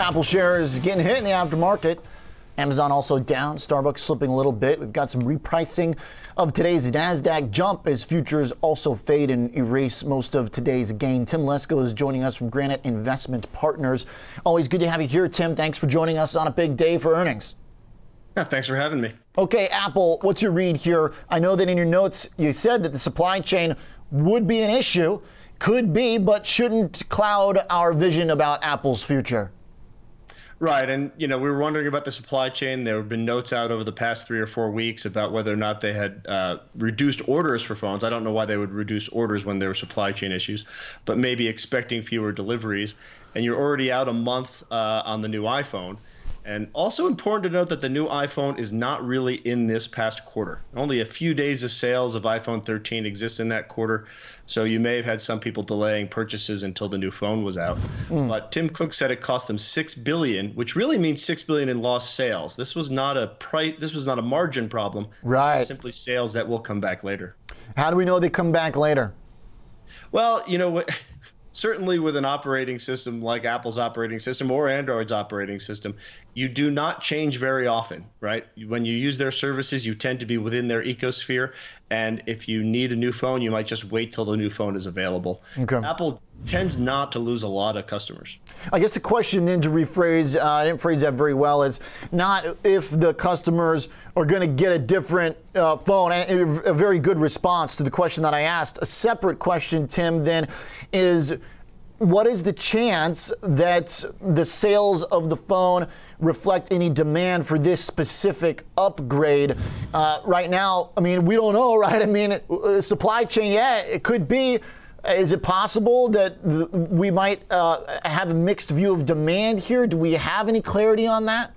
Apple shares getting hit in the aftermarket. Amazon also down, Starbucks slipping a little bit. We've got some repricing of today's NASDAQ jump as futures also fade and erase most of today's gain. Tim Lesko is joining us from Granite Investment Partners. Always good to have you here, Tim. Thanks for joining us on a big day for earnings. Yeah, thanks for having me. Okay, Apple, what's your read here? I know that in your notes you said that the supply chain would be an issue. Could be, but shouldn't cloud our vision about Apple's future. Right, and you know we were wondering about the supply chain. There have been notes out over the past three or four weeks about whether or not they had uh, reduced orders for phones. I don't know why they would reduce orders when there were supply chain issues, but maybe expecting fewer deliveries. And you're already out a month uh, on the new iPhone. And also important to note that the new iPhone is not really in this past quarter. Only a few days of sales of iPhone 13 exist in that quarter. So you may have had some people delaying purchases until the new phone was out. Mm. But Tim Cook said it cost them 6 billion, which really means 6 billion in lost sales. This was not a price this was not a margin problem. Right. Simply sales that will come back later. How do we know they come back later? Well, you know what certainly with an operating system like Apple's operating system or Android's operating system, you do not change very often, right? When you use their services, you tend to be within their ecosphere. And if you need a new phone, you might just wait till the new phone is available. Okay. Apple tends not to lose a lot of customers. I guess the question then to rephrase, uh, I didn't phrase that very well, is not if the customers are going to get a different uh, phone. And a very good response to the question that I asked. A separate question, Tim, then is what is the chance that the sales of the phone reflect any demand for this specific upgrade? Uh, right now, I mean, we don't know, right? I mean, uh, supply chain, yeah, it could be. Is it possible that th- we might uh, have a mixed view of demand here? Do we have any clarity on that?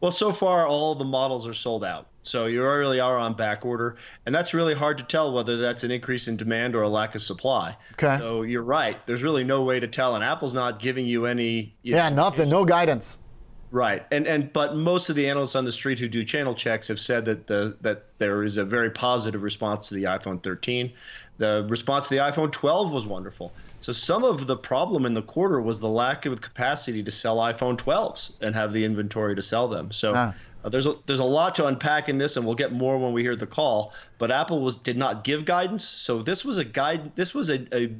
Well, so far, all the models are sold out. So you really are on back order, and that's really hard to tell whether that's an increase in demand or a lack of supply. Okay. So you're right. There's really no way to tell, and Apple's not giving you any. You yeah, know, nothing. No guidance. Right, and and but most of the analysts on the street who do channel checks have said that the that there is a very positive response to the iPhone 13. The response to the iPhone 12 was wonderful. So some of the problem in the quarter was the lack of capacity to sell iPhone 12s and have the inventory to sell them. So ah. Uh, there's a, there's a lot to unpack in this, and we'll get more when we hear the call. But Apple was did not give guidance, so this was a guide. This was a, a,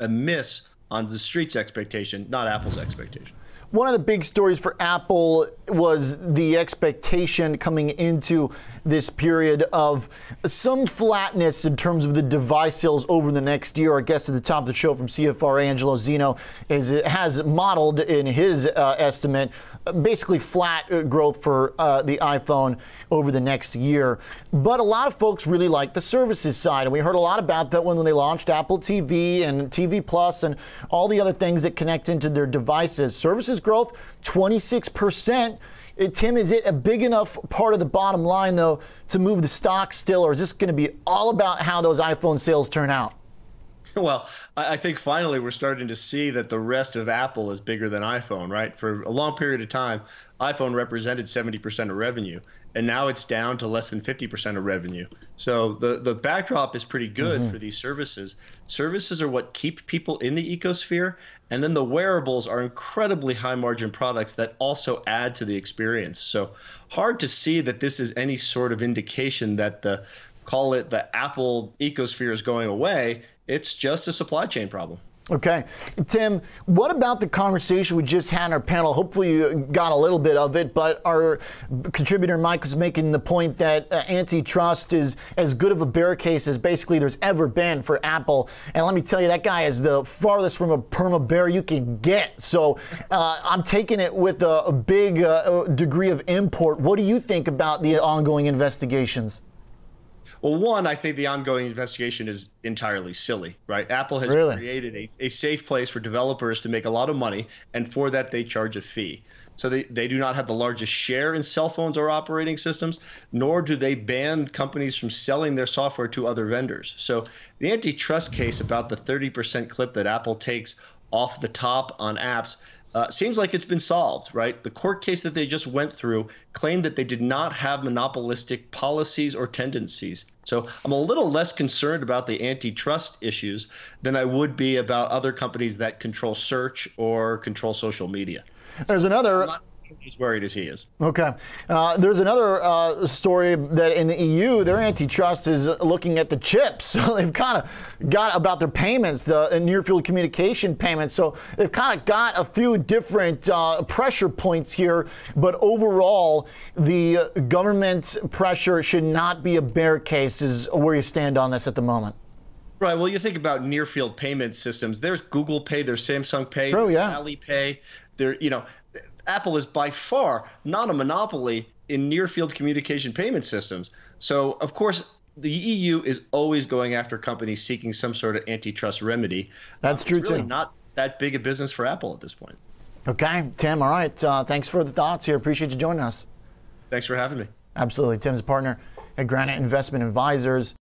a miss on the street's expectation, not Apple's expectation. One of the big stories for Apple was the expectation coming into this period of some flatness in terms of the device sales over the next year. Our guest at the top of the show from CFR, Angelo Zino, is, has modeled in his uh, estimate basically flat uh, growth for uh, the iPhone over the next year. But a lot of folks really like the services side, and we heard a lot about that when they launched Apple TV and TV Plus and all the other things that connect into their devices. Services growth 26%. Uh, Tim, is it a big enough part of the bottom line, though, to move the stock still, or is this going to be all about how those iPhone sales turn out? Well, I think finally we're starting to see that the rest of Apple is bigger than iPhone, right? For a long period of time, iPhone represented 70% of revenue, and now it's down to less than 50% of revenue. So the, the backdrop is pretty good mm-hmm. for these services. Services are what keep people in the ecosphere, and then the wearables are incredibly high margin products that also add to the experience. So hard to see that this is any sort of indication that the call it the Apple ecosphere is going away it's just a supply chain problem. Okay. Tim, what about the conversation we just had on our panel? Hopefully, you got a little bit of it, but our contributor Mike was making the point that uh, antitrust is as good of a bear case as basically there's ever been for Apple. And let me tell you, that guy is the farthest from a perma bear you can get. So uh, I'm taking it with a, a big uh, degree of import. What do you think about the ongoing investigations? Well, one, I think the ongoing investigation is entirely silly, right? Apple has really? created a, a safe place for developers to make a lot of money, and for that, they charge a fee. So they, they do not have the largest share in cell phones or operating systems, nor do they ban companies from selling their software to other vendors. So the antitrust case about the 30% clip that Apple takes off the top on apps uh, seems like it's been solved, right? The court case that they just went through claimed that they did not have monopolistic policies or tendencies. So I'm a little less concerned about the antitrust issues than I would be about other companies that control search or control social media. There's another as worried as he is. Okay. Uh, there's another uh, story that in the EU, their antitrust is looking at the chips. So they've kind of got about their payments, the near field communication payments. So they've kind of got a few different uh, pressure points here. But overall, the government pressure should not be a bear case, is where you stand on this at the moment. Right. Well, you think about near field payment systems. There's Google Pay, there's Samsung Pay, True, yeah. Alipay. There, you know, Apple is by far not a monopoly in near field communication payment systems. So, of course, the EU is always going after companies seeking some sort of antitrust remedy. That's um, true really too. Not that big a business for Apple at this point. Okay, Tim. All right. Uh, thanks for the thoughts here. Appreciate you joining us. Thanks for having me. Absolutely. Tim's a partner at Granite Investment Advisors.